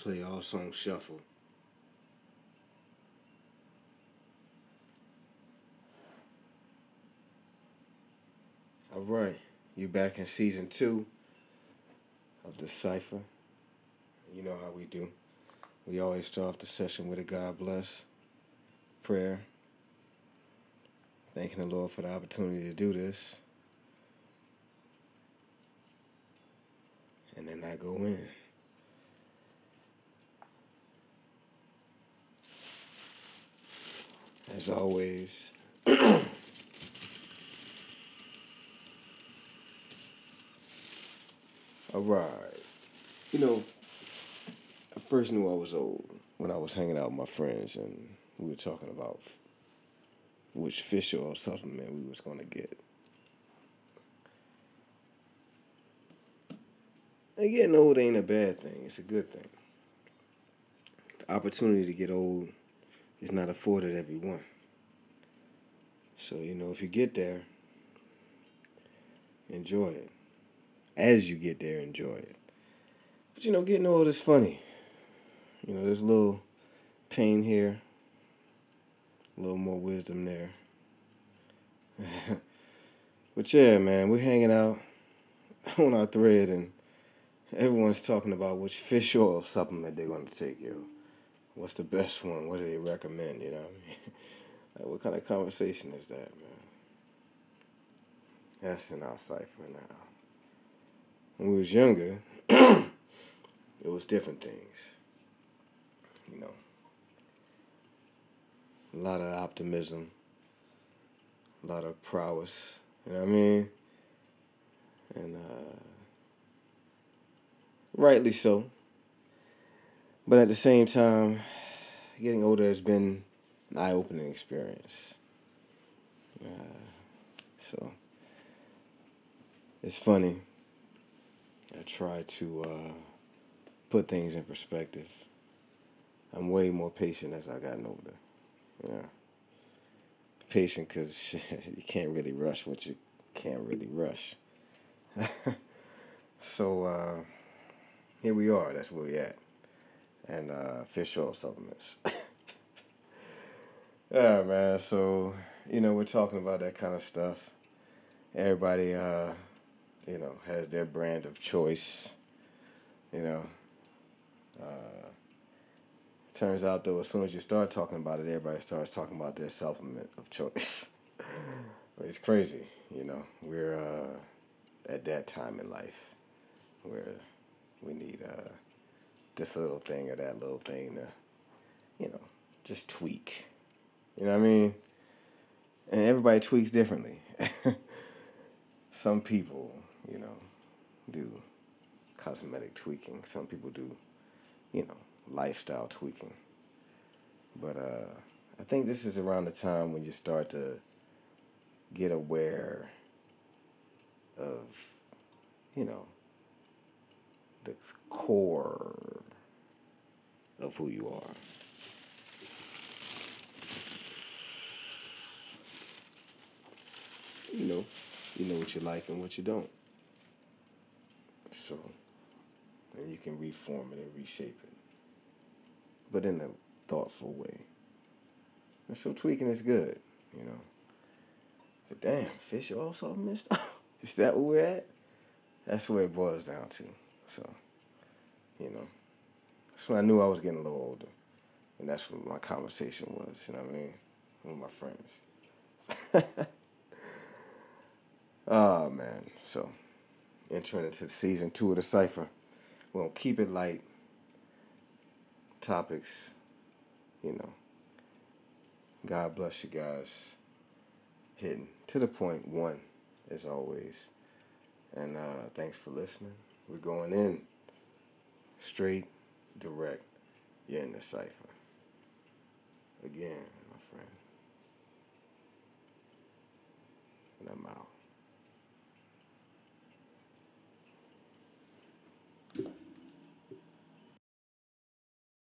play all song shuffle. All right, you back in season two of the cipher. You know how we do. We always start off the session with a God bless prayer, thanking the Lord for the opportunity to do this, and then I go in. As always, all right. You know, I first knew I was old when I was hanging out with my friends and we were talking about which fish oil supplement we was gonna get. And getting old ain't a bad thing; it's a good thing. The opportunity to get old is not afforded everyone. So you know, if you get there, enjoy it. As you get there, enjoy it. But you know, getting old is funny. You know, there's a little pain here, a little more wisdom there. but yeah, man, we're hanging out on our thread and everyone's talking about which fish oil supplement they're going to take, yo. What's the best one? What do they recommend, you know what I mean? like, what kind of conversation is that, man? That's in our cipher now. When we was younger, it was different things. You know, a lot of optimism, a lot of prowess. You know what I mean? And uh, rightly so. But at the same time, getting older has been an eye-opening experience. Uh, so it's funny. I try to uh, put things in perspective. I'm way more patient as I've gotten older. Yeah. Patient because you can't really rush what you can't really rush. so uh, here we are. That's where we're at. And uh, fish oil supplements. yeah, man. So you know we're talking about that kind of stuff. Everybody, uh, you know, has their brand of choice. You know. Uh, turns out though, as soon as you start talking about it, everybody starts talking about their supplement of choice. it's crazy, you know. We're uh, at that time in life where we need uh, this little thing or that little thing to, you know, just tweak. You know what I mean? And everybody tweaks differently. Some people, you know, do cosmetic tweaking. Some people do, you know, lifestyle tweaking. But uh, I think this is around the time when you start to get aware of, you know, the core of who you are. You know, you know what you like and what you don't. So, and you can reform it and reshape it, but in a thoughtful way. And so tweaking is good, you know. But damn, fish oil supplements? is that where we're at? That's where it boils down to. So, you know, that's when I knew I was getting a little older. And that's what my conversation was, you know what I mean? With my friends. oh, man. So, entering into season two of the Cypher. We're going to keep it light. Topics, you know. God bless you guys. Hitting to the point, one, as always. And uh, thanks for listening. We're going in straight, direct. You're in the cipher. Again, my friend. And I'm out.